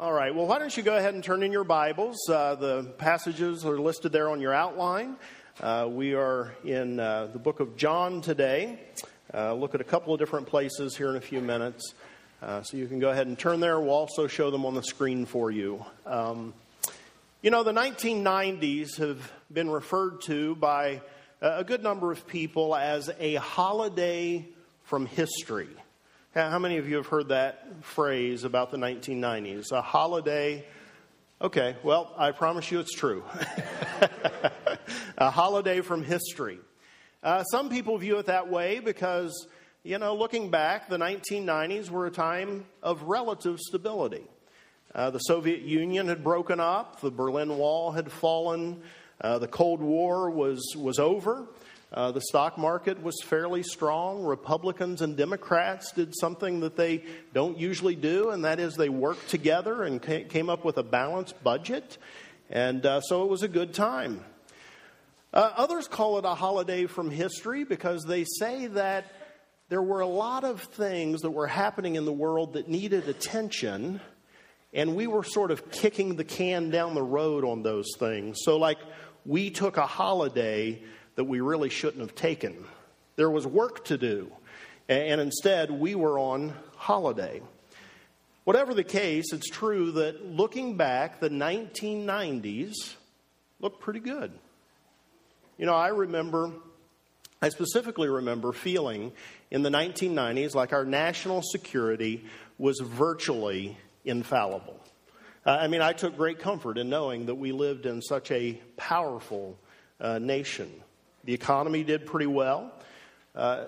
All right, well, why don't you go ahead and turn in your Bibles? Uh, the passages are listed there on your outline. Uh, we are in uh, the book of John today. Uh, look at a couple of different places here in a few minutes. Uh, so you can go ahead and turn there. We'll also show them on the screen for you. Um, you know, the 1990s have been referred to by a good number of people as a holiday from history. How many of you have heard that phrase about the 1990s? A holiday. Okay, well, I promise you it's true. a holiday from history. Uh, some people view it that way because, you know, looking back, the 1990s were a time of relative stability. Uh, the Soviet Union had broken up, the Berlin Wall had fallen, uh, the Cold War was, was over. Uh, the stock market was fairly strong. Republicans and Democrats did something that they don't usually do, and that is they worked together and came up with a balanced budget. And uh, so it was a good time. Uh, others call it a holiday from history because they say that there were a lot of things that were happening in the world that needed attention, and we were sort of kicking the can down the road on those things. So, like, we took a holiday that we really shouldn't have taken. There was work to do, and instead we were on holiday. Whatever the case, it's true that looking back, the 1990s looked pretty good. You know, I remember, I specifically remember feeling in the 1990s like our national security was virtually infallible. Uh, I mean, I took great comfort in knowing that we lived in such a powerful uh, nation. The economy did pretty well. Uh,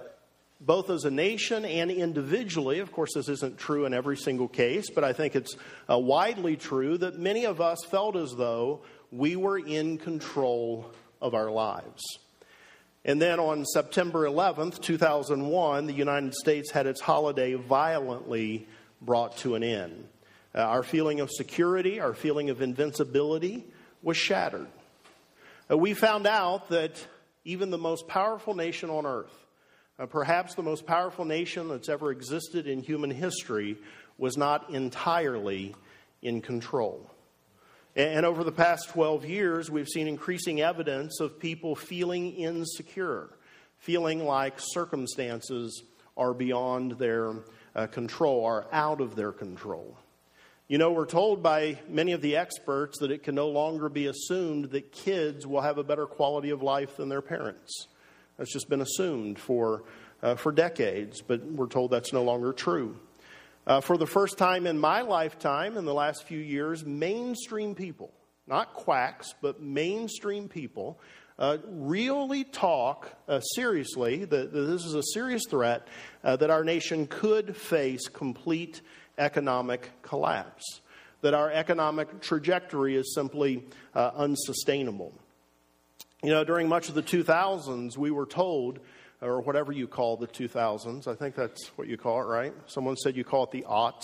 both as a nation and individually, of course, this isn't true in every single case, but I think it's uh, widely true that many of us felt as though we were in control of our lives. And then on September 11th, 2001, the United States had its holiday violently brought to an end. Uh, our feeling of security, our feeling of invincibility was shattered. Uh, we found out that even the most powerful nation on earth, uh, perhaps the most powerful nation that's ever existed in human history, was not entirely in control. And over the past 12 years, we've seen increasing evidence of people feeling insecure, feeling like circumstances are beyond their uh, control, are out of their control. You know, we're told by many of the experts that it can no longer be assumed that kids will have a better quality of life than their parents. That's just been assumed for, uh, for decades, but we're told that's no longer true. Uh, for the first time in my lifetime, in the last few years, mainstream people, not quacks, but mainstream people, uh, really talk uh, seriously that, that, this is a serious threat uh, that our nation could face complete economic collapse, that our economic trajectory is simply uh, unsustainable. You know, during much of the 2000s, we were told, or whatever you call the 2000s, I think that's what you call it, right? Someone said you call it the aughts.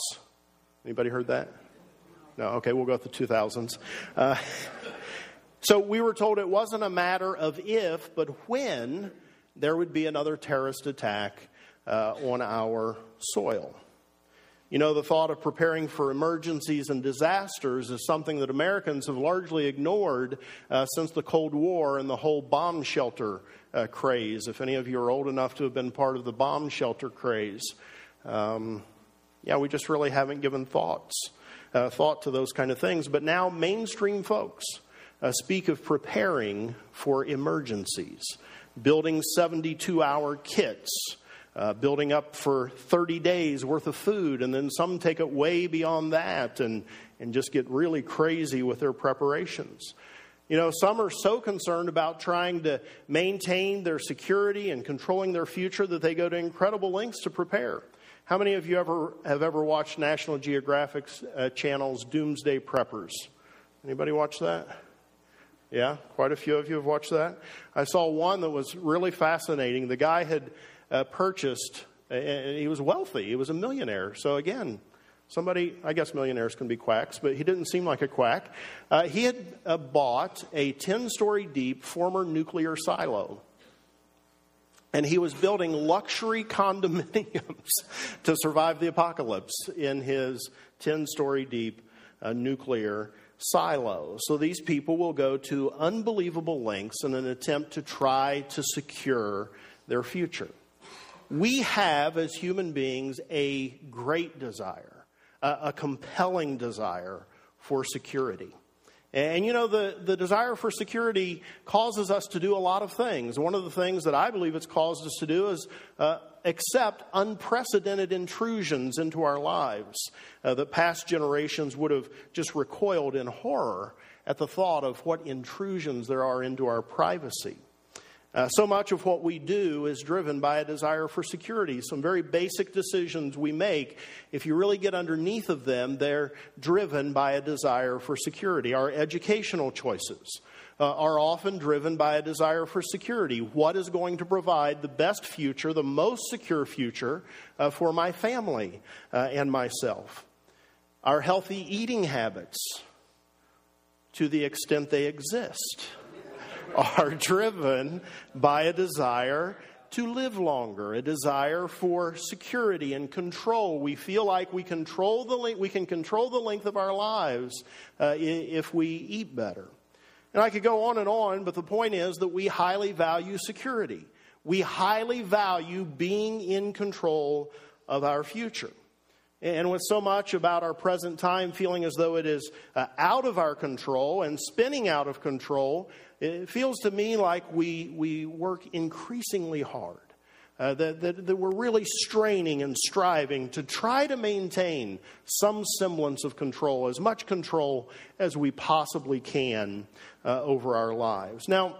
Anybody heard that? No, okay, we'll go with the 2000s. Uh, so we were told it wasn't a matter of if, but when there would be another terrorist attack uh, on our soil. You know, the thought of preparing for emergencies and disasters is something that Americans have largely ignored uh, since the Cold War and the whole bomb shelter uh, craze. If any of you are old enough to have been part of the bomb shelter craze, um, yeah, we just really haven't given thoughts, uh, thought to those kind of things. But now, mainstream folks uh, speak of preparing for emergencies, building 72 hour kits uh, building up for 30 days worth of food, and then some take it way beyond that and, and just get really crazy with their preparations. You know, some are so concerned about trying to maintain their security and controlling their future that they go to incredible lengths to prepare. How many of you ever have ever watched National Geographic uh, channel's Doomsday Preppers? Anybody watch that? Yeah, quite a few of you have watched that. I saw one that was really fascinating. The guy had uh, purchased, and he was wealthy. He was a millionaire. So again, somebody, I guess millionaires can be quacks, but he didn't seem like a quack. Uh, he had uh, bought a 10 story deep former nuclear silo. And he was building luxury condominiums to survive the apocalypse in his 10 story deep a nuclear silo. So these people will go to unbelievable lengths in an attempt to try to secure their future. We have, as human beings, a great desire, a, a compelling desire for security. And you know, the, the desire for security causes us to do a lot of things. One of the things that I believe it's caused us to do is uh, accept unprecedented intrusions into our lives uh, that past generations would have just recoiled in horror at the thought of what intrusions there are into our privacy. Uh, so much of what we do is driven by a desire for security. Some very basic decisions we make, if you really get underneath of them, they're driven by a desire for security. Our educational choices uh, are often driven by a desire for security. What is going to provide the best future, the most secure future uh, for my family uh, and myself? Our healthy eating habits, to the extent they exist are driven by a desire to live longer, a desire for security and control. We feel like we control the we can control the length of our lives uh, if we eat better. And I could go on and on, but the point is that we highly value security. We highly value being in control of our future. And with so much about our present time feeling as though it is uh, out of our control and spinning out of control, it feels to me like we, we work increasingly hard. Uh, that, that, that, we're really straining and striving to try to maintain some semblance of control, as much control as we possibly can uh, over our lives. Now,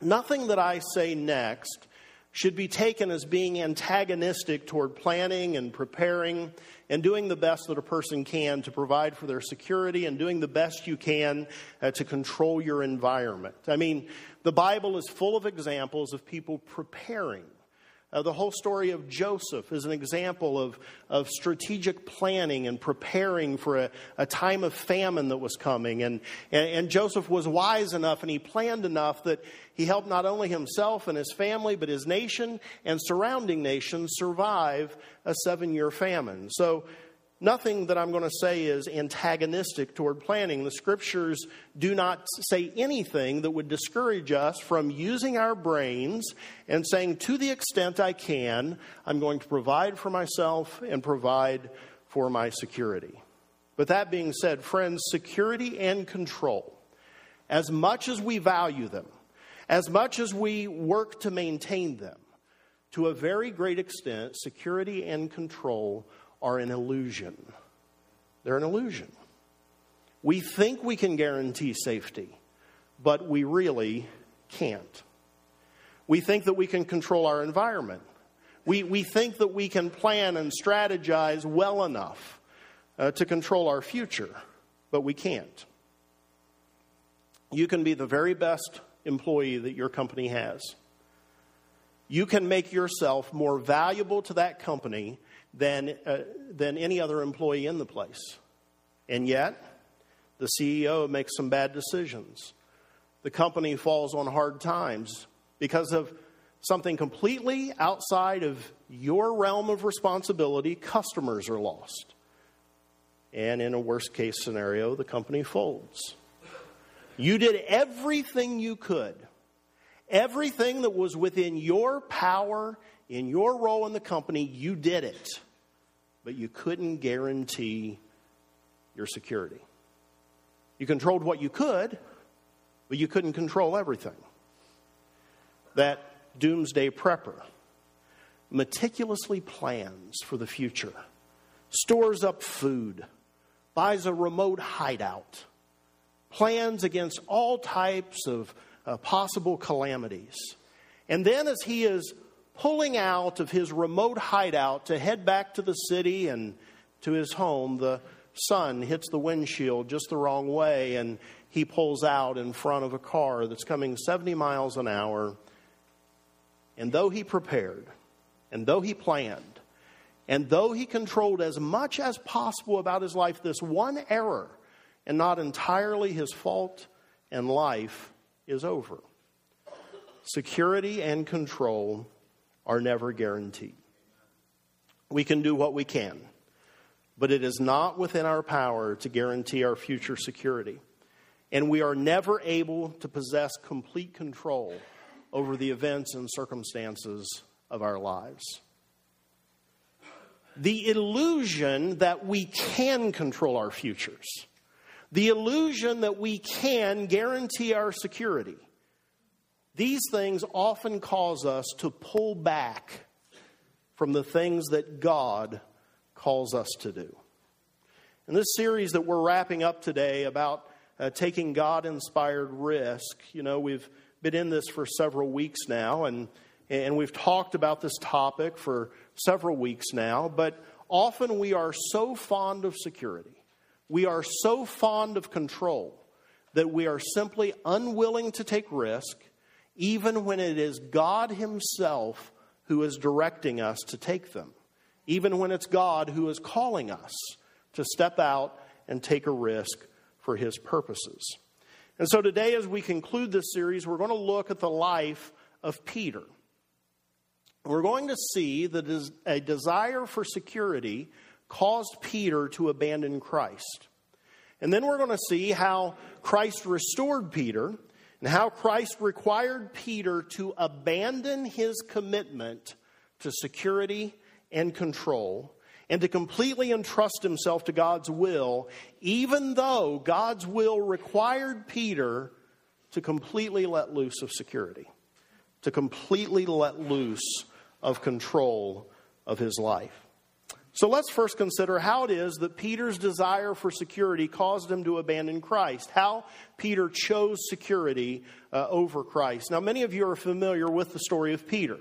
nothing that I say next should be taken as being antagonistic toward planning and preparing and doing the best that a person can to provide for their security and doing the best you can uh, to control your environment. I mean, the Bible is full of examples of people preparing uh, the whole story of Joseph is an example of, of strategic planning and preparing for a, a time of famine that was coming. And, and, and Joseph was wise enough and he planned enough that he helped not only himself and his family, but his nation and surrounding nations survive a seven year famine. So Nothing that I'm going to say is antagonistic toward planning. The scriptures do not say anything that would discourage us from using our brains and saying, to the extent I can, I'm going to provide for myself and provide for my security. But that being said, friends, security and control, as much as we value them, as much as we work to maintain them, to a very great extent, security and control are an illusion. They're an illusion. We think we can guarantee safety, but we really can't. We think that we can control our environment. We, we think that we can plan and strategize well enough uh, to control our future, but we can't. You can be the very best employee that your company has. You can make yourself more valuable to that company than, uh, than any other employee in the place. And yet, the CEO makes some bad decisions. The company falls on hard times because of something completely outside of your realm of responsibility. Customers are lost. And in a worst case scenario, the company folds. You did everything you could, everything that was within your power in your role in the company, you did it but you couldn't guarantee your security. You controlled what you could, but you couldn't control everything. That doomsday prepper meticulously plans for the future, stores up food, buys a remote hideout, plans against all types of uh, possible calamities. And then, as he is pulling out of his remote hideout to head back to the city and to his home, the sun hits the windshield just the wrong way, and he pulls out in front of a car that's coming 70 miles an hour. And though he prepared, and though he planned, and though he controlled as much as possible about his life, this one error, and not entirely his fault, and life is over. Security and control are never guaranteed. We can do what we can. but it is not within our power to guarantee our future security. And we are never able to possess complete control over the events and circumstances of our lives. The illusion that we can control our futures, the illusion that we can guarantee our security, these things often cause us to pull back from the things that God calls us to do. In this series that we're wrapping up today about uh, taking God inspired risk, you know, we've been in this for several weeks now, and, and we've talked about this topic for several weeks now, but often we are so fond of security, we are so fond of control, that we are simply unwilling to take risk, even when it is God Himself who is directing us to take them, even when it's God who is calling us to step out and take a risk for His purposes. And so today, as we conclude this series, we're going to look at the life of Peter. We're going to see that a desire for security caused Peter to abandon Christ. And then we're going to see how Christ restored Peter and how Christ required Peter to abandon his commitment to security and control and to completely entrust himself to God's will, even though God's will required Peter to completely let loose of security, to completely let loose of control of his life. So let's first consider how it is that Peter's desire for security caused him to abandon Christ, how Peter chose security uh, over Christ. Now, many of you are familiar with the story of Peter.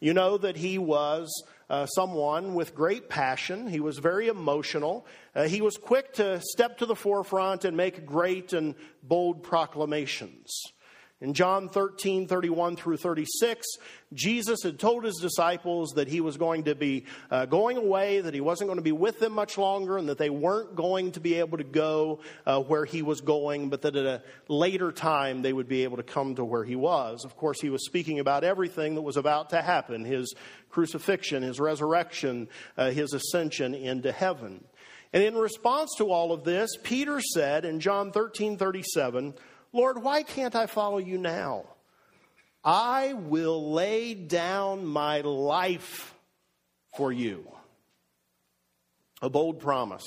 You know that he was uh, someone with great passion. He was very emotional. Uh, he was quick to step to the forefront and make great and bold proclamations. In John 13, 31 through 36, Jesus had told his disciples that he was going to be uh, going away, that he wasn't going to be with them much longer, and that they weren't going to be able to go uh, where he was going, but that at a later time they would be able to come to where he was. Of course, he was speaking about everything that was about to happen his crucifixion, his resurrection, uh, his ascension into heaven. And in response to all of this, Peter said in John 13, 37, Lord, why can't I follow you now? I will lay down my life for you. A bold promise.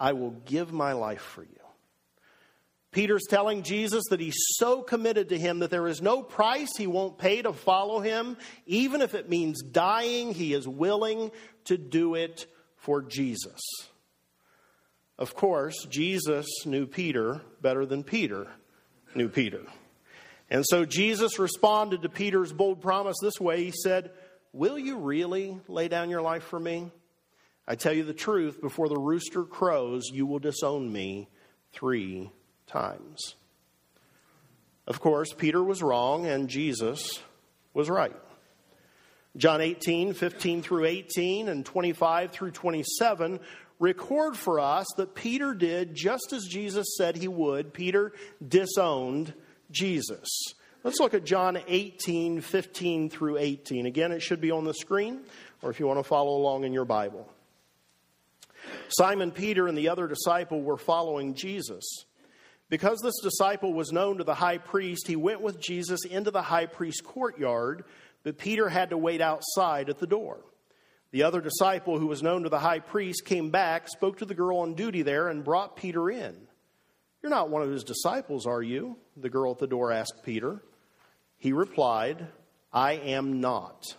I will give my life for you. Peter's telling Jesus that he's so committed to him that there is no price he won't pay to follow him. Even if it means dying, he is willing to do it for Jesus. Of course, Jesus knew Peter better than Peter knew Peter. And so Jesus responded to Peter's bold promise this way He said, Will you really lay down your life for me? I tell you the truth, before the rooster crows, you will disown me three times. Of course, Peter was wrong and Jesus was right. John 18, 15 through 18, and 25 through 27 record for us that Peter did just as Jesus said he would. Peter disowned Jesus. Let's look at John 18, 15 through 18. Again, it should be on the screen, or if you want to follow along in your Bible. Simon Peter and the other disciple were following Jesus. Because this disciple was known to the high priest, he went with Jesus into the high priest's courtyard, but Peter had to wait outside at the door. The other disciple, who was known to the high priest, came back, spoke to the girl on duty there, and brought Peter in. You're not one of his disciples, are you? The girl at the door asked Peter. He replied, I am not.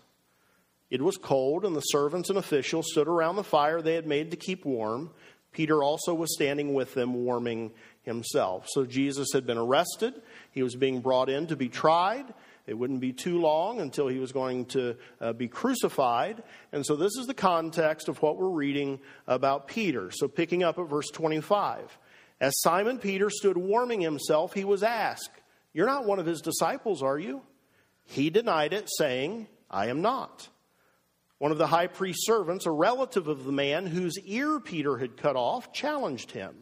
It was cold, and the servants and officials stood around the fire they had made to keep warm. Peter also was standing with them, warming himself. So Jesus had been arrested. He was being brought in to be tried. It wouldn't be too long until he was going to uh, be crucified. And so, this is the context of what we're reading about Peter. So, picking up at verse 25. As Simon Peter stood warming himself, he was asked, You're not one of his disciples, are you? He denied it, saying, I am not. One of the high priest's servants, a relative of the man whose ear Peter had cut off, challenged him.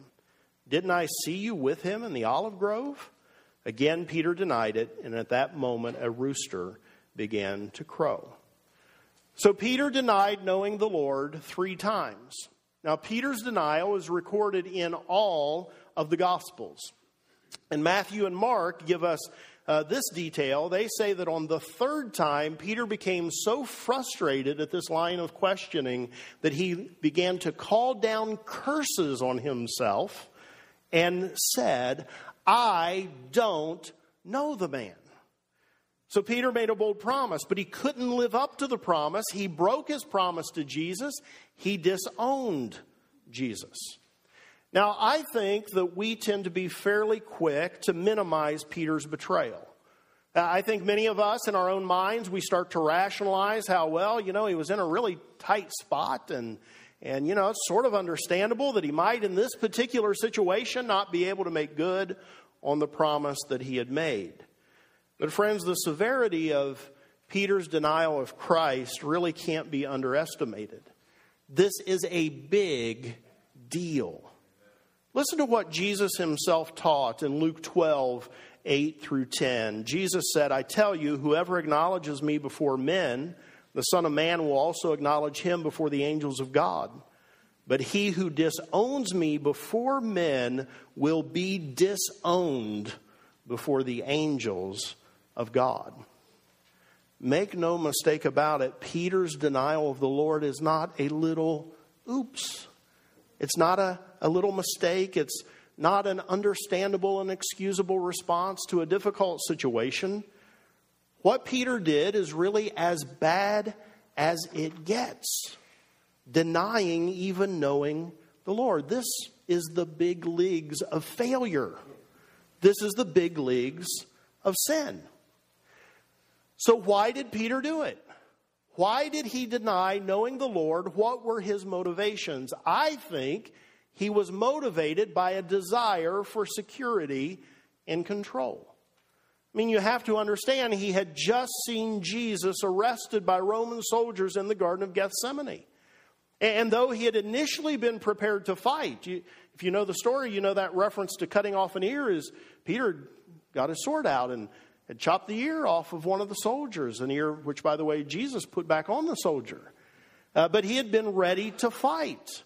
Didn't I see you with him in the olive grove? Again, Peter denied it, and at that moment, a rooster began to crow. So Peter denied knowing the Lord three times. Now, Peter's denial is recorded in all of the Gospels. And Matthew and Mark give us uh, this detail. They say that on the third time, Peter became so frustrated at this line of questioning that he began to call down curses on himself and said, I don't know the man. So Peter made a bold promise, but he couldn't live up to the promise. He broke his promise to Jesus. He disowned Jesus. Now, I think that we tend to be fairly quick to minimize Peter's betrayal. Uh, I think many of us in our own minds, we start to rationalize how, well, you know, he was in a really tight spot and, and, you know, it's sort of understandable that he might in this particular situation not be able to make good on the promise that he had made. But, friends, the severity of Peter's denial of Christ really can't be underestimated. This is a big deal. Listen to what Jesus himself taught in Luke 12, 8 through 10. Jesus said, I tell you, whoever acknowledges me before men, the Son of Man will also acknowledge him before the angels of God. But he who disowns me before men will be disowned before the angels of God. Make no mistake about it, Peter's denial of the Lord is not a little oops. It's not a, a little mistake. It's not an understandable and excusable response to a difficult situation. What Peter did is really as bad as it gets, denying even knowing the Lord. This is the big leagues of failure. This is the big leagues of sin. So, why did Peter do it? Why did he deny knowing the Lord? What were his motivations? I think he was motivated by a desire for security and control. I mean, you have to understand, he had just seen Jesus arrested by Roman soldiers in the Garden of Gethsemane. And though he had initially been prepared to fight, you, if you know the story, you know that reference to cutting off an ear is Peter got his sword out and had chopped the ear off of one of the soldiers, an ear which, by the way, Jesus put back on the soldier. Uh, but he had been ready to fight.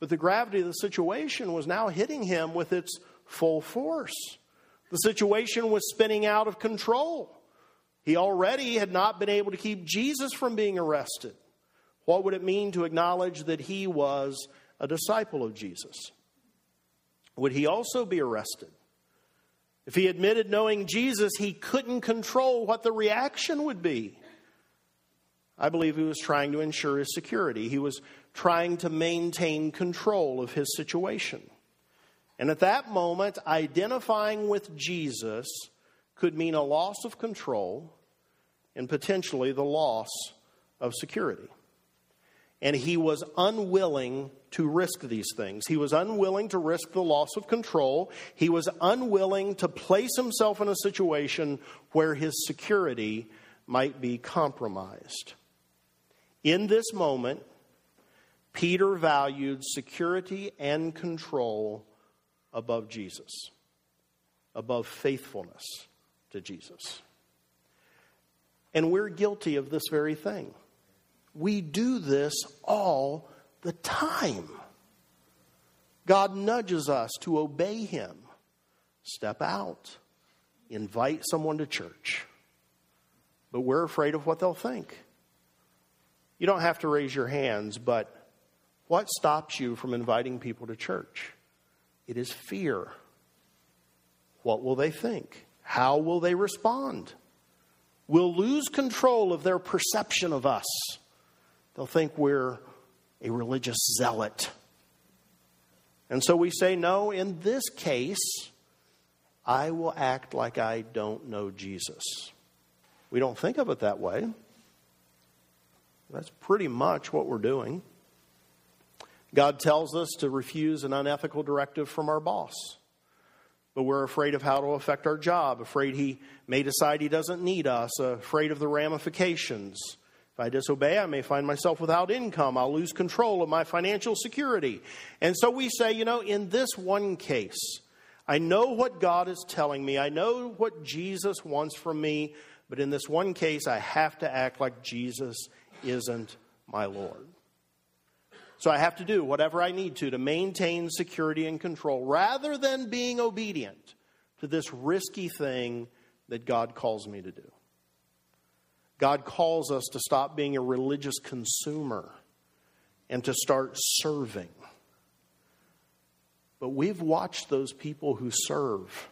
But the gravity of the situation was now hitting him with its full force. The situation was spinning out of control. He already had not been able to keep Jesus from being arrested. What would it mean to acknowledge that he was a disciple of Jesus? Would he also be arrested? If he admitted knowing Jesus, he couldn't control what the reaction would be. I believe he was trying to ensure his security. He was trying to maintain control of his situation. And at that moment, identifying with Jesus could mean a loss of control and potentially the loss of security. And he was unwilling to risk these things. He was unwilling to risk the loss of control. He was unwilling to place himself in a situation where his security might be compromised. In this moment, Peter valued security and control above Jesus, above faithfulness to Jesus. And we're guilty of this very thing. We do this all the time. God nudges us to obey Him. Step out, invite someone to church. But we're afraid of what they'll think. You don't have to raise your hands, but what stops you from inviting people to church? It is fear. What will they think? How will they respond? We'll lose control of their perception of us. They'll think we're a religious zealot. And so we say, no, in this case, I will act like I don't know Jesus. We don't think of it that way. That's pretty much what we're doing. God tells us to refuse an unethical directive from our boss. But we're afraid of how it'll affect our job, afraid he may decide he doesn't need us, afraid of the ramifications. If I disobey, I may find myself without income. I'll lose control of my financial security. And so we say, you know, in this one case, I know what God is telling me. I know what Jesus wants from me. But in this one case, I have to act like Jesus isn't my Lord. So I have to do whatever I need to to maintain security and control rather than being obedient to this risky thing that God calls me to do. God calls us to stop being a religious consumer and to start serving. But we've watched those people who serve,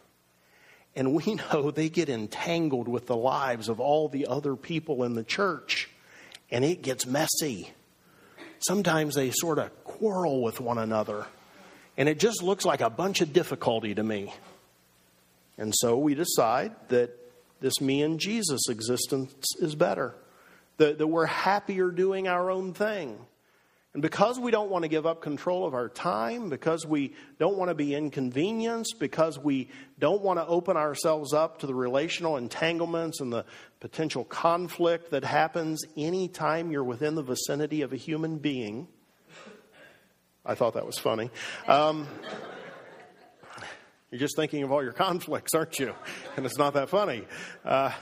and we know they get entangled with the lives of all the other people in the church, and it gets messy. Sometimes they sort of quarrel with one another, and it just looks like a bunch of difficulty to me. And so we decide that this me and Jesus existence is better, that, that we're happier doing our own thing. And because we don't want to give up control of our time, because we don't want to be inconvenienced, because we don't want to open ourselves up to the relational entanglements and the potential conflict that happens anytime you're within the vicinity of a human being. I thought that was funny. Um, you're just thinking of all your conflicts, aren't you? And it's not that funny. Uh,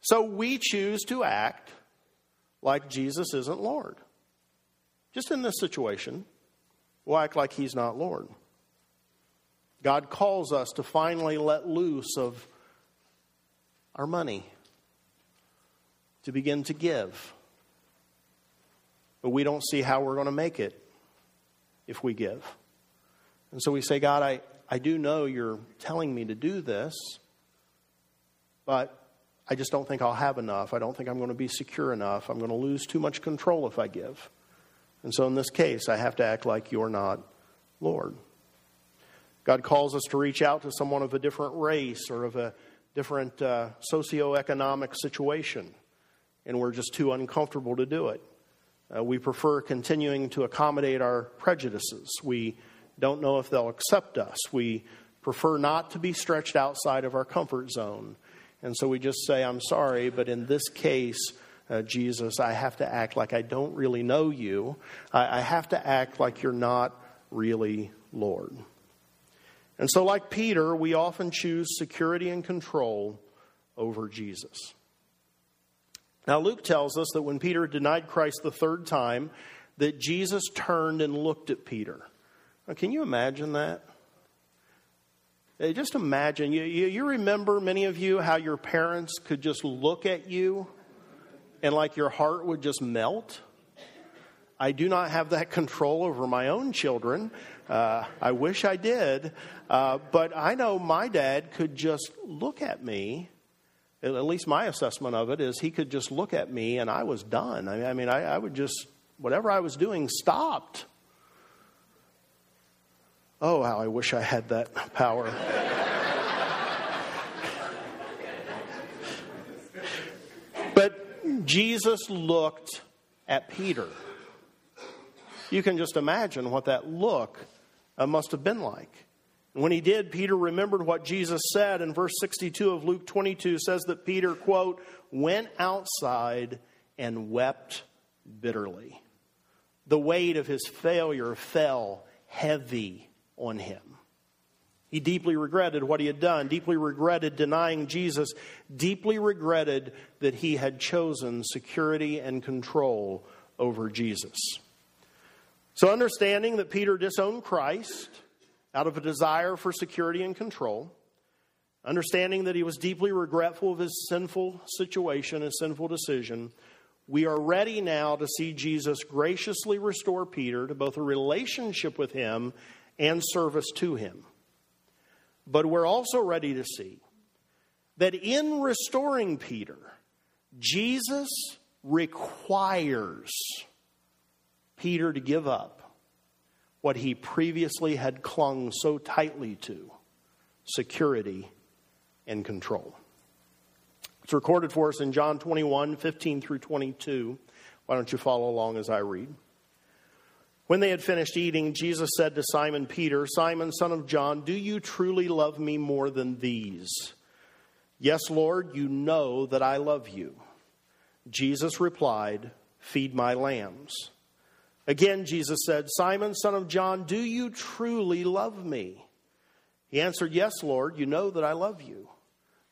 so we choose to act like Jesus isn't Lord. Just in this situation, we'll act like He's not Lord. God calls us to finally let loose of our money, to begin to give. But we don't see how we're going to make it if we give. And so we say, God, I, I do know you're telling me to do this, but I just don't think I'll have enough. I don't think I'm going to be secure enough. I'm going to lose too much control if I give. And so in this case, I have to act like you're not Lord. God calls us to reach out to someone of a different race or of a different uh, socioeconomic situation, and we're just too uncomfortable to do it. Uh, we prefer continuing to accommodate our prejudices. We don't know if they'll accept us. We prefer not to be stretched outside of our comfort zone. And so we just say, I'm sorry, but in this case, uh, Jesus, I have to act like I don't really know you. I, I have to act like you're not really Lord. And so, like Peter, we often choose security and control over Jesus. Now, Luke tells us that when Peter denied Christ the third time, that Jesus turned and looked at Peter. Now, can you imagine that? Just imagine, you, you, you, remember, many of you, how your parents could just look at you and like your heart would just melt? I do not have that control over my own children. Uh, I wish I did. Uh, but I know my dad could just look at me. At least my assessment of it is he could just look at me and I was done. I mean, I, I would just, whatever I was doing stopped. Oh, how I wish I had that power. but Jesus looked at Peter. You can just imagine what that look uh, must have been like. When he did, Peter remembered what Jesus said in verse 62 of Luke 22 says that Peter, quote, went outside and wept bitterly. The weight of his failure fell heavy on him. He deeply regretted what he had done, deeply regretted denying Jesus, deeply regretted that he had chosen security and control over Jesus. So, understanding that Peter disowned Christ out of a desire for security and control, understanding that he was deeply regretful of his sinful situation and sinful decision, we are ready now to see Jesus graciously restore Peter to both a relationship with him and service to Him. But we're also ready to see that in restoring Peter, Jesus requires Peter to give up what he previously had clung so tightly to security and control. It's recorded for us in John 21 15 through 22. Why don't you follow along as I read? When they had finished eating, Jesus said to Simon Peter, Simon, son of John, do you truly love me more than these? Yes, Lord, you know that I love you. Jesus replied, Feed my lambs. Again, Jesus said, Simon, son of John, do you truly love me? He answered, Yes, Lord, you know that I love you.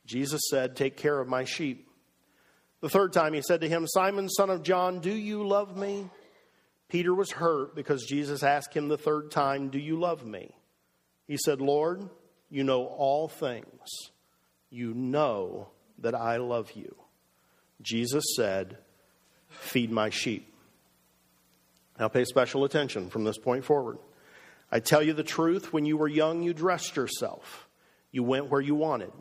Jesus said, Take care of my sheep. The third time he said to him, Simon, son of John, do you love me? Peter was hurt because Jesus asked him the third time, Do you love me? He said, Lord, you know all things. You know that I love you. Jesus said, Feed my sheep. Now pay special attention from this point forward. I tell you the truth, when you were young, you dressed yourself. You went where you wanted.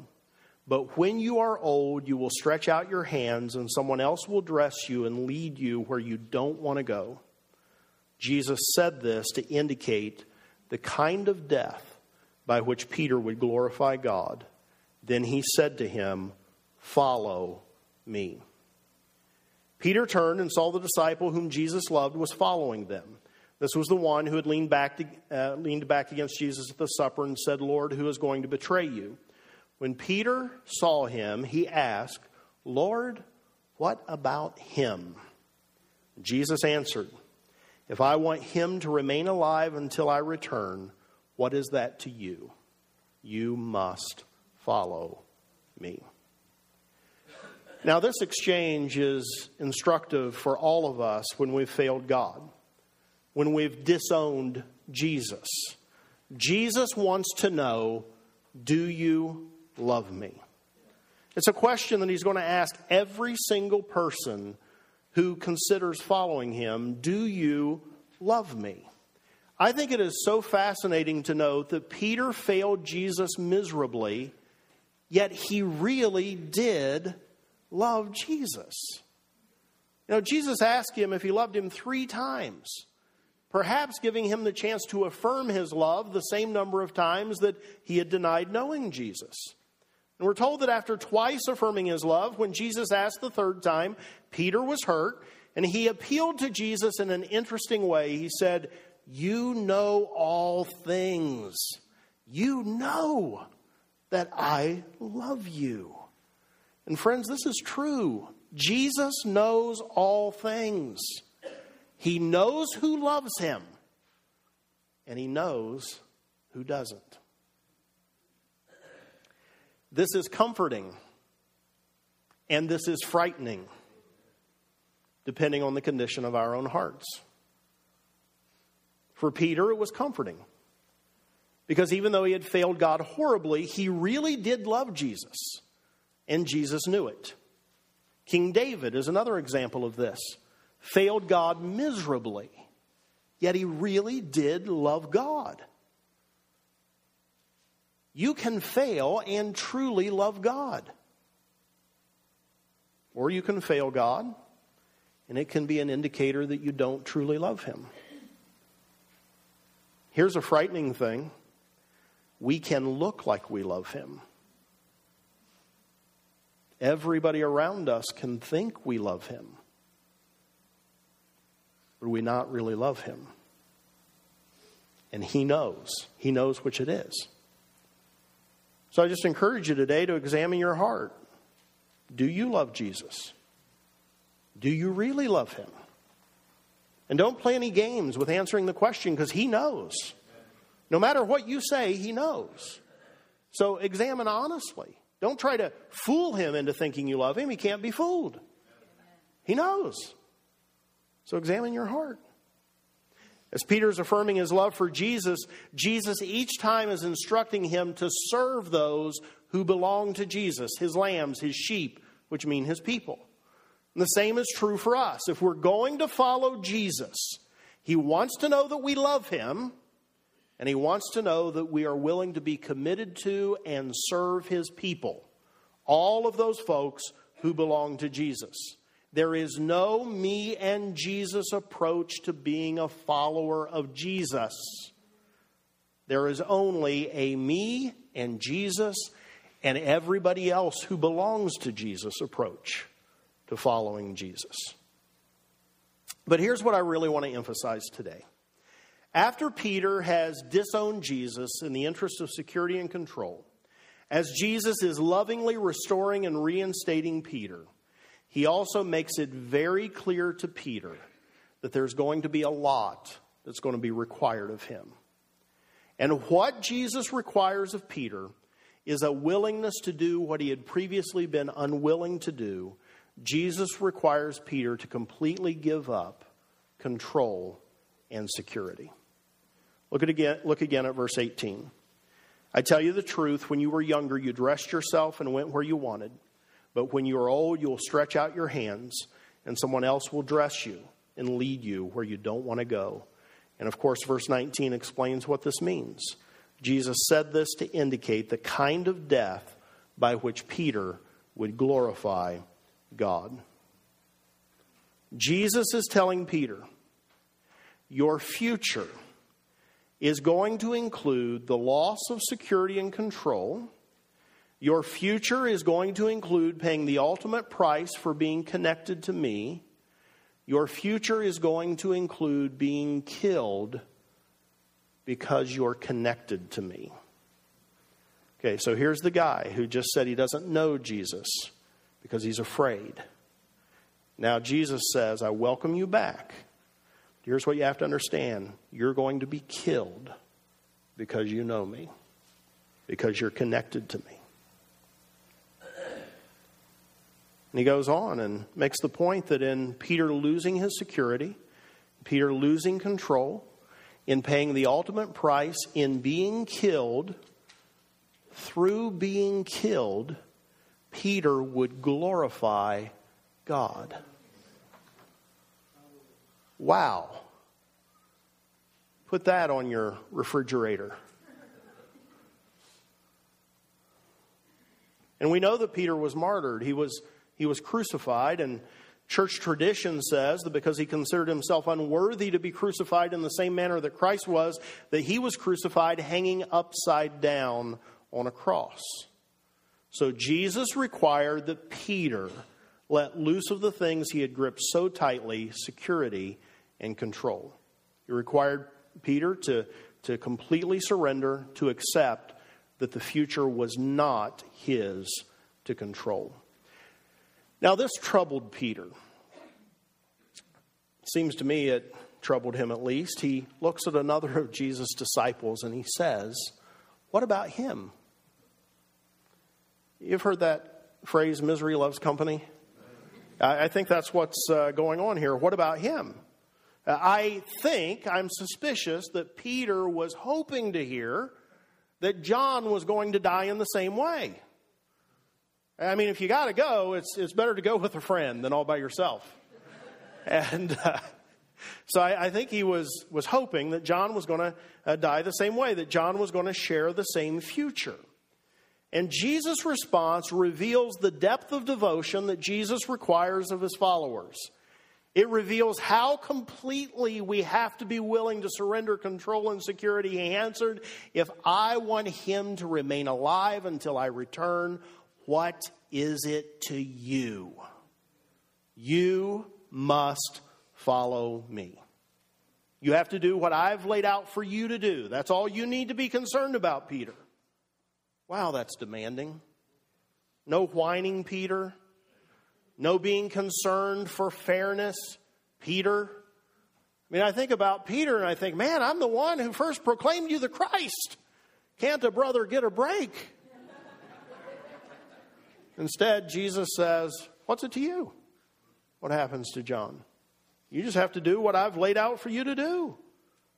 But when you are old, you will stretch out your hands, and someone else will dress you and lead you where you don't want to go. Jesus said this to indicate the kind of death by which Peter would glorify God. Then he said to him, Follow me. Peter turned and saw the disciple whom Jesus loved was following them. This was the one who had leaned back, to, uh, leaned back against Jesus at the supper and said, Lord, who is going to betray you? When Peter saw him, he asked, Lord, what about him? Jesus answered, If I want him to remain alive until I return, what is that to you? You must follow me. Now, this exchange is instructive for all of us when we've failed God, when we've disowned Jesus. Jesus wants to know do you love me? It's a question that he's going to ask every single person who considers following him Do you love me? I think it is so fascinating to note that Peter failed Jesus miserably, yet he really did love Jesus. You know, Jesus asked him if he loved him three times, perhaps giving him the chance to affirm his love the same number of times that he had denied knowing Jesus. And we're told that after twice affirming his love, when Jesus asked the third time, Peter was hurt, and he appealed to Jesus in an interesting way. He said, You know all things. You know that I love you. And friends, this is true. Jesus knows all things. He knows who loves him, and he knows who doesn't. This is comforting and this is frightening, depending on the condition of our own hearts. For Peter, it was comforting because even though he had failed God horribly, he really did love Jesus, and Jesus knew it. King David is another example of this. Failed God miserably, yet he really did love God. You can fail and truly love God. Or you can fail God, and it can be an indicator that you don't truly love Him. Here's a frightening thing we can look like we love Him. Everybody around us can think we love Him, but we not really love Him. And He knows. He knows which it is. So I just encourage you today to examine your heart. Do you love Jesus? Do you really love him? And don't play any games with answering the question because he knows. No matter what you say, he knows. So examine honestly. Don't try to fool him into thinking you love him. He can't be fooled. He knows. So examine your heart. As Peter is affirming his love for Jesus, Jesus each time is instructing him to serve those who belong to Jesus, his lambs, his sheep, which mean his people. And the same is true for us. If we're going to follow Jesus, he wants to know that we love him, and he wants to know that we are willing to be committed to and serve his people. All of those folks who belong to Jesus. There is no me and Jesus approach to being a follower of Jesus. There is only a me and Jesus and everybody else who belongs to Jesus approach to following Jesus. But here's what I really want to emphasize today. After Peter has disowned Jesus in the interest of security and control, as Jesus is lovingly restoring and reinstating Peter, he also makes it very clear to Peter that there's going to be a lot that's going to be required of him. And what Jesus requires of Peter is a willingness to do what he had previously been unwilling to do. Jesus requires Peter to completely give up control, and security. Look, at again, look again at verse 18. I tell you the truth, when you were younger, you dressed yourself and went where you wanted. But when you are old, you will stretch out your hands, and someone else will dress you and lead you where you don't want to go. And of course, verse 19 explains what this means. Jesus said this to indicate the kind of death by which Peter would glorify God. Jesus is telling Peter, Your future is going to include the loss of security and control. Your future is going to include paying the ultimate price for being connected to me. Your future is going to include being killed because you're connected to me. Okay, so here's the guy who just said he doesn't know Jesus because he's afraid. Now, Jesus says, I welcome you back. Here's what you have to understand you're going to be killed because you know me, because you're connected to me. And he goes on and makes the point that in Peter losing his security, Peter losing control, in paying the ultimate price, in being killed, through being killed, Peter would glorify God. Wow. Put that on your refrigerator. And we know that Peter was martyred. He was, he was crucified, and church tradition says that because he considered himself unworthy to be crucified in the same manner that Christ was, that he was crucified hanging upside down on a cross. So Jesus required that Peter let loose of the things he had gripped so tightly security and control. He required Peter to, to completely surrender, to accept that the future was not his to control. Now, this troubled Peter. Seems to me it troubled him at least. He looks at another of Jesus' disciples and he says, What about him? You've heard that phrase, misery loves company? I think that's what's uh, going on here. What about him? I think, I'm suspicious that Peter was hoping to hear that John was going to die in the same way. I mean, if you got to go, it's, it's better to go with a friend than all by yourself. and uh, so I, I, think he was, was hoping that John was going to uh, die the same way, that John was going to share the same future. And Jesus' response reveals the depth of devotion that Jesus requires of his followers. It reveals how completely we have to be willing to surrender control and security. He answered, If I want him to remain alive until I return, what is it to you? You must follow me. You have to do what I've laid out for you to do. That's all you need to be concerned about, Peter. Wow, that's demanding. No whining, Peter. No being concerned for fairness, Peter. I mean, I think about Peter and I think, man, I'm the one who first proclaimed you the Christ. Can't a brother get a break? Instead, Jesus says, What's it to you? What happens to John? You just have to do what I've laid out for you to do.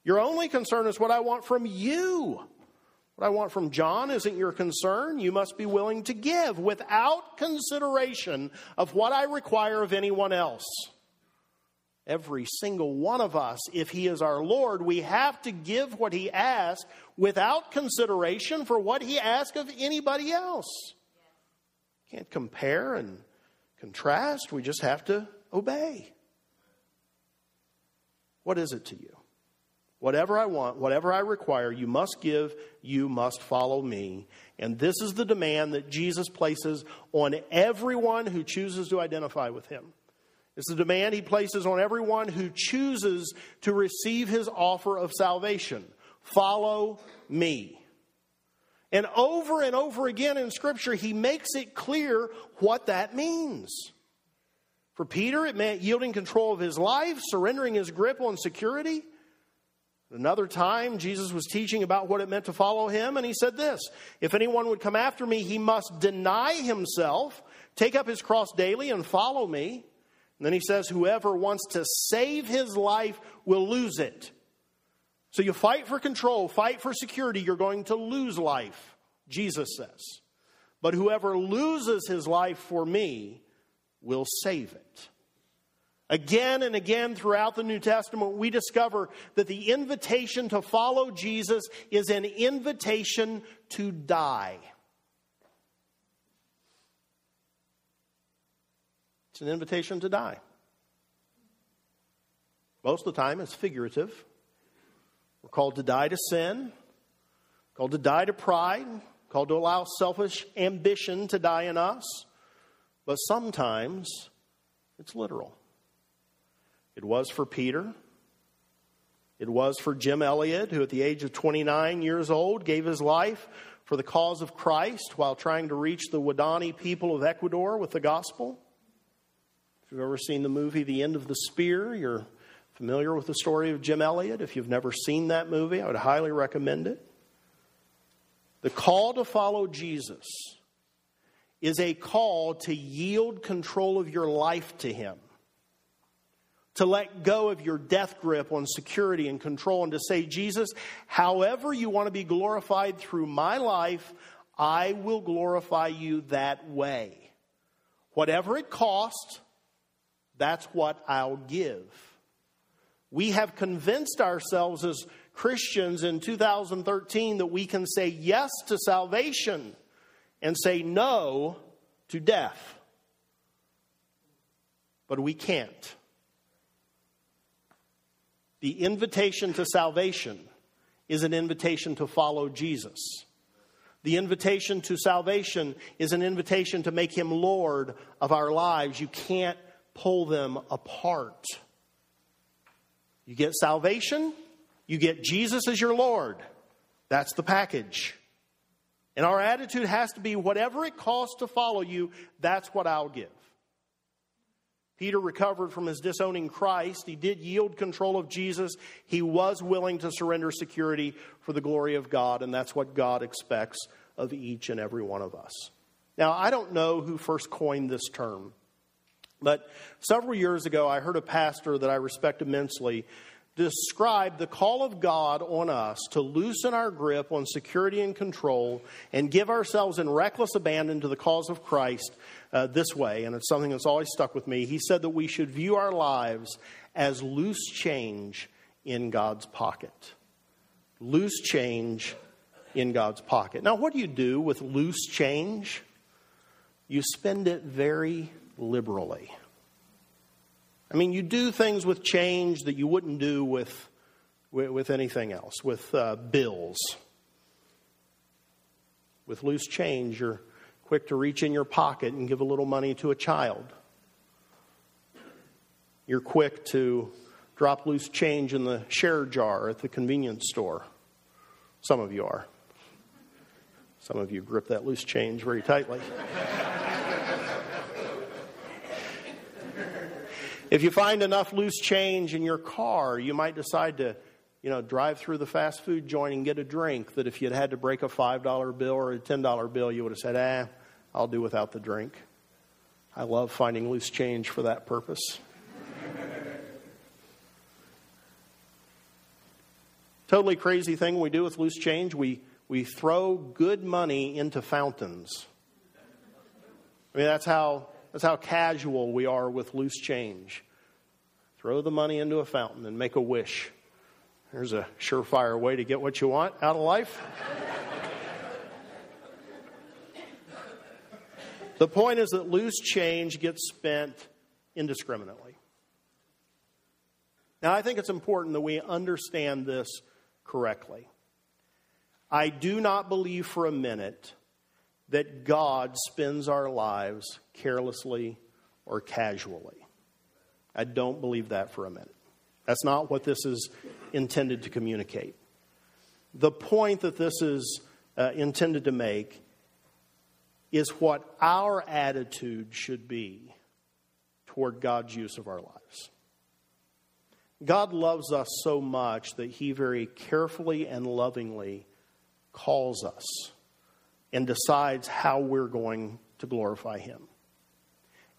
Your only concern is what I want from you. What I want from John isn't your concern. You must be willing to give without consideration of what I require of anyone else. Every single one of us, if he is our Lord, we have to give what he asks without consideration for what he asks of anybody else. Can't compare and contrast. We just have to obey. What is it to you? Whatever I want, whatever I require, you must give, you must follow me. And this is the demand that Jesus places on everyone who chooses to identify with him. It's the demand he places on everyone who chooses to receive his offer of salvation. Follow me. And over and over again in Scripture, he makes it clear what that means. For Peter, it meant yielding control of his life, surrendering his grip on security. Another time, Jesus was teaching about what it meant to follow him, and he said this If anyone would come after me, he must deny himself, take up his cross daily, and follow me. And then he says, Whoever wants to save his life will lose it. So you fight for control, fight for security, you're going to lose life, Jesus says. But whoever loses his life for me will save it. Again and again throughout the New Testament, we discover that the invitation to follow Jesus is an invitation to die. It's an invitation to die. Most of the time, it's figurative. We're called to die to sin, called to die to pride, called to allow selfish ambition to die in us. But sometimes it's literal. It was for Peter. It was for Jim Elliot, who at the age of 29 years old gave his life for the cause of Christ while trying to reach the Waodani people of Ecuador with the gospel. If you've ever seen the movie The End of the Spear, you're familiar with the story of Jim Elliot. If you've never seen that movie, I would highly recommend it. The call to follow Jesus is a call to yield control of your life to Him, to let go of your death grip on security and control, and to say, Jesus, however you want to be glorified through my life, I will glorify you that way. Whatever it costs, that's what I'll give. We have convinced ourselves as Christians in 2013 that we can say yes to salvation and say no to death. But we can't. The invitation to salvation is an invitation to follow Jesus. The invitation to salvation is an invitation to make him Lord of our lives. You can't pull them apart. You get salvation, you get Jesus as your Lord. That's the package. And our attitude has to be whatever it costs to follow you, that's what I'll give. Peter recovered from his disowning Christ. He did yield control of Jesus. He was willing to surrender security for the glory of God, and that's what God expects of each and every one of us. Now, I don't know who first coined this term. But several years ago, I heard a pastor that I respect immensely describe the call of God on us to loosen our grip on security and control and give ourselves in reckless abandon to the cause of Christ uh, this way. And it's something that's always stuck with me. He said that we should view our lives as loose change in God's pocket. Loose change in God's pocket. Now, what do you do with loose change? You spend it very liberally. I mean, you do things with change that you wouldn't do with, with, with anything else, with uh, bills. With loose change, you're quick to reach in your pocket and give a little money to a child. You're quick to drop loose change in the share jar at the convenience store. Some of you are. Some of you grip that loose change very tightly. If you find enough loose change in your car, you might decide to, you know, drive through the fast food joint and get a drink that if you'd had to break a $5 bill or a $10 bill, you would have said, ah, I'll do without the drink. I love finding loose change for that purpose. totally crazy thing we do with loose change we, we throw good money into fountains. I mean, that's how that's how casual we are with loose change. Throw the money into a fountain and make a wish. There's a surefire way to get what you want out of life. the point is that loose change gets spent indiscriminately. Now, I think it's important that we understand this correctly. I do not believe for a minute that God spends our lives carelessly or casually. I don't believe that for a minute. That's not what this is intended to communicate. The point that this is uh, intended to make is what our attitude should be toward God's use of our lives. God loves us so much that He very carefully and lovingly calls us and decides how we're going to glorify Him.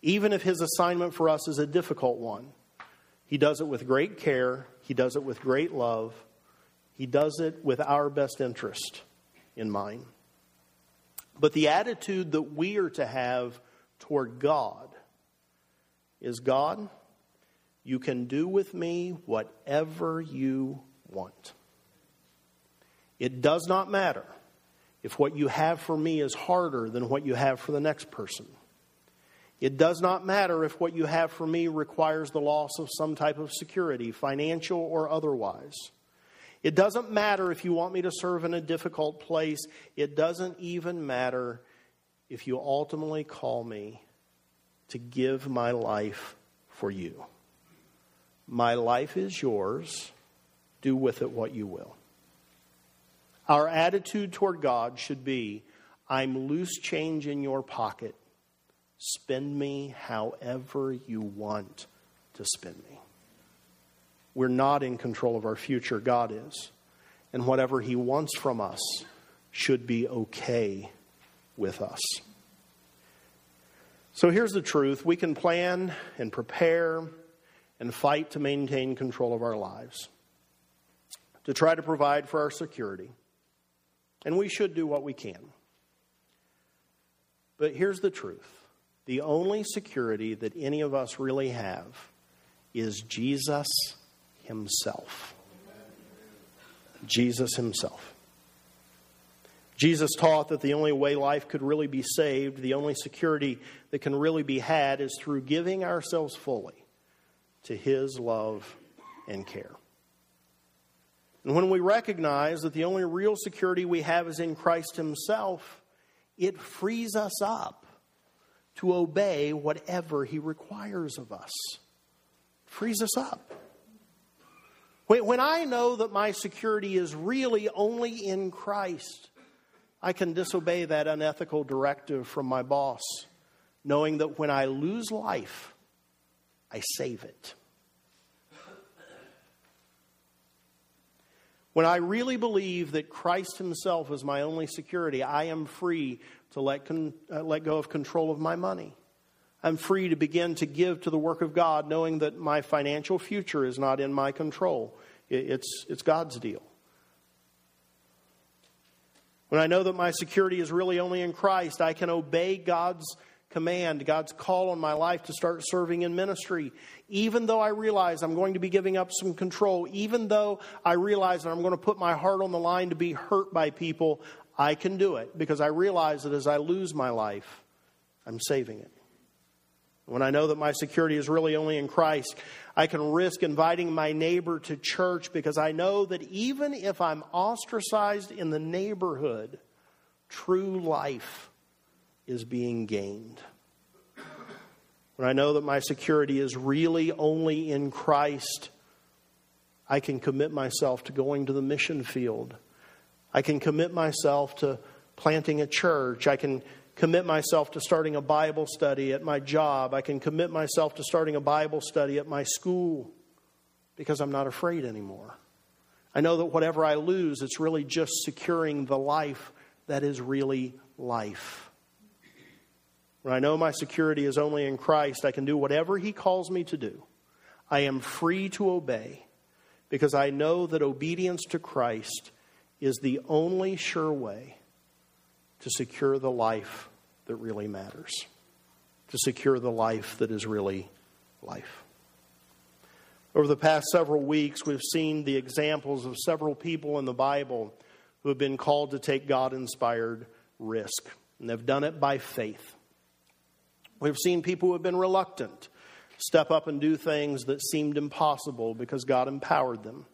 even if his assignment for us is a difficult one. He does it with great care, he does it with great love, he does it with our best interest in mind. But the attitude that we are to have toward God is God, you can do with me whatever you want. It does not matter if what you have for me is harder than what you have for the next person. It does not matter if what you have for me requires the loss of some type of security, financial or otherwise. It doesn't matter if you want me to serve in a difficult place. It doesn't even matter if you ultimately call me to give my life for you. My life is yours. Do with it what you will. Our attitude toward God should be I'm loose change in your pocket. Spend me however you want to spend me. We're not in control of our future, God is. And whatever He wants from us should be okay with us. So here's the truth we can plan and prepare and fight to maintain control of our lives, to try to provide for our security. And we should do what we can. But here's the truth the only security that any of us really have is Jesus Himself. Jesus Himself. Jesus taught that the only way life could really be saved, the only security that can really be had, is through giving ourselves fully to His love and care. And when we recognize that the only real security we have is in Christ Himself, it frees us up to obey whatever He requires of us. It frees us up. When I know that my security is really only in Christ, I can disobey that unethical directive from my boss, knowing that when I lose life, I save it. When I really believe that Christ Himself is my only security, I am free to let, con- uh, let go of control of my money. I'm free to begin to give to the work of God, knowing that my financial future is not in my control. It's, it's God's deal. When I know that my security is really only in Christ, I can obey God's command, God's call on my life to start serving in ministry, even though I realize I'm going to be giving up some control, even though I realize that I'm going to put my heart on the line to be hurt by people, I can do it because I realize that as I lose my life, I'm saving it. When I know that my security is really only in Christ, I can risk inviting my neighbor to church because I know that even if I'm ostracized in the neighborhood, true life is being gained. When I know that my security is really only in Christ, I can commit myself to going to the mission field. I can commit myself to planting a church. I can commit myself to starting a Bible study at my job. I can commit myself to starting a Bible study at my school because I'm not afraid anymore. I know that whatever I lose, it's really just securing the life that is really life. When I know my security is only in Christ, I can do whatever He calls me to do. I am free to obey because I know that obedience to Christ is the only sure way to secure the life that really matters, to secure the life that is really life. Over the past several weeks, we've seen the examples of several people in the Bible who have been called to take God inspired risk, and they've done it by faith. We've seen people who have been reluctant step up and do things that seemed impossible because God empowered them.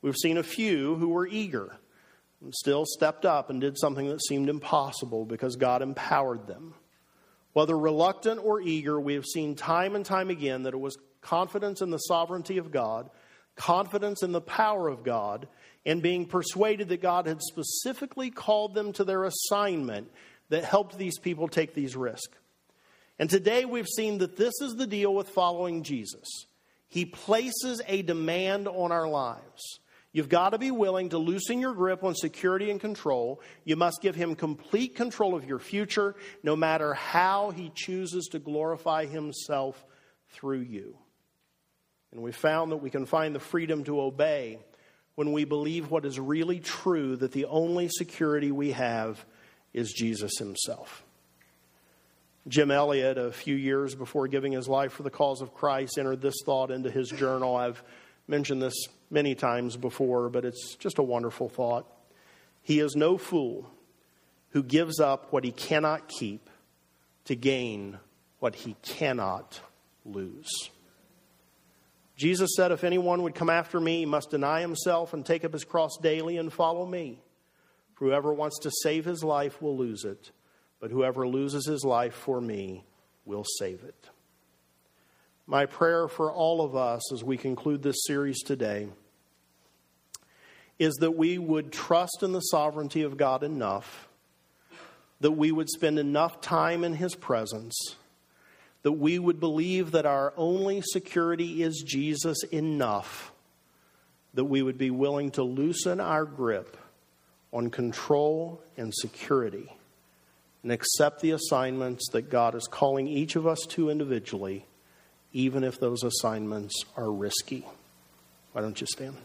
We've seen a few who were eager and still stepped up and did something that seemed impossible because God empowered them. Whether reluctant or eager, we have seen time and time again that it was confidence in the sovereignty of God, confidence in the power of God, and being persuaded that God had specifically called them to their assignment that helped these people take these risks. And today we've seen that this is the deal with following Jesus. He places a demand on our lives. You've got to be willing to loosen your grip on security and control. You must give him complete control of your future, no matter how he chooses to glorify himself through you. And we found that we can find the freedom to obey when we believe what is really true that the only security we have is Jesus himself. Jim Elliot, a few years before giving his life for the cause of Christ, entered this thought into his journal. I've mentioned this many times before, but it's just a wonderful thought. He is no fool who gives up what he cannot keep to gain what he cannot lose. Jesus said, If anyone would come after me, he must deny himself and take up his cross daily and follow me. For whoever wants to save his life will lose it, but whoever loses his life for me will save it. My prayer for all of us as we conclude this series today is that we would trust in the sovereignty of God enough, that we would spend enough time in His presence, that we would believe that our only security is Jesus enough, that we would be willing to loosen our grip on control and security and accept the assignments that God is calling each of us to individually even if those assignments are risky. Why don't you stand?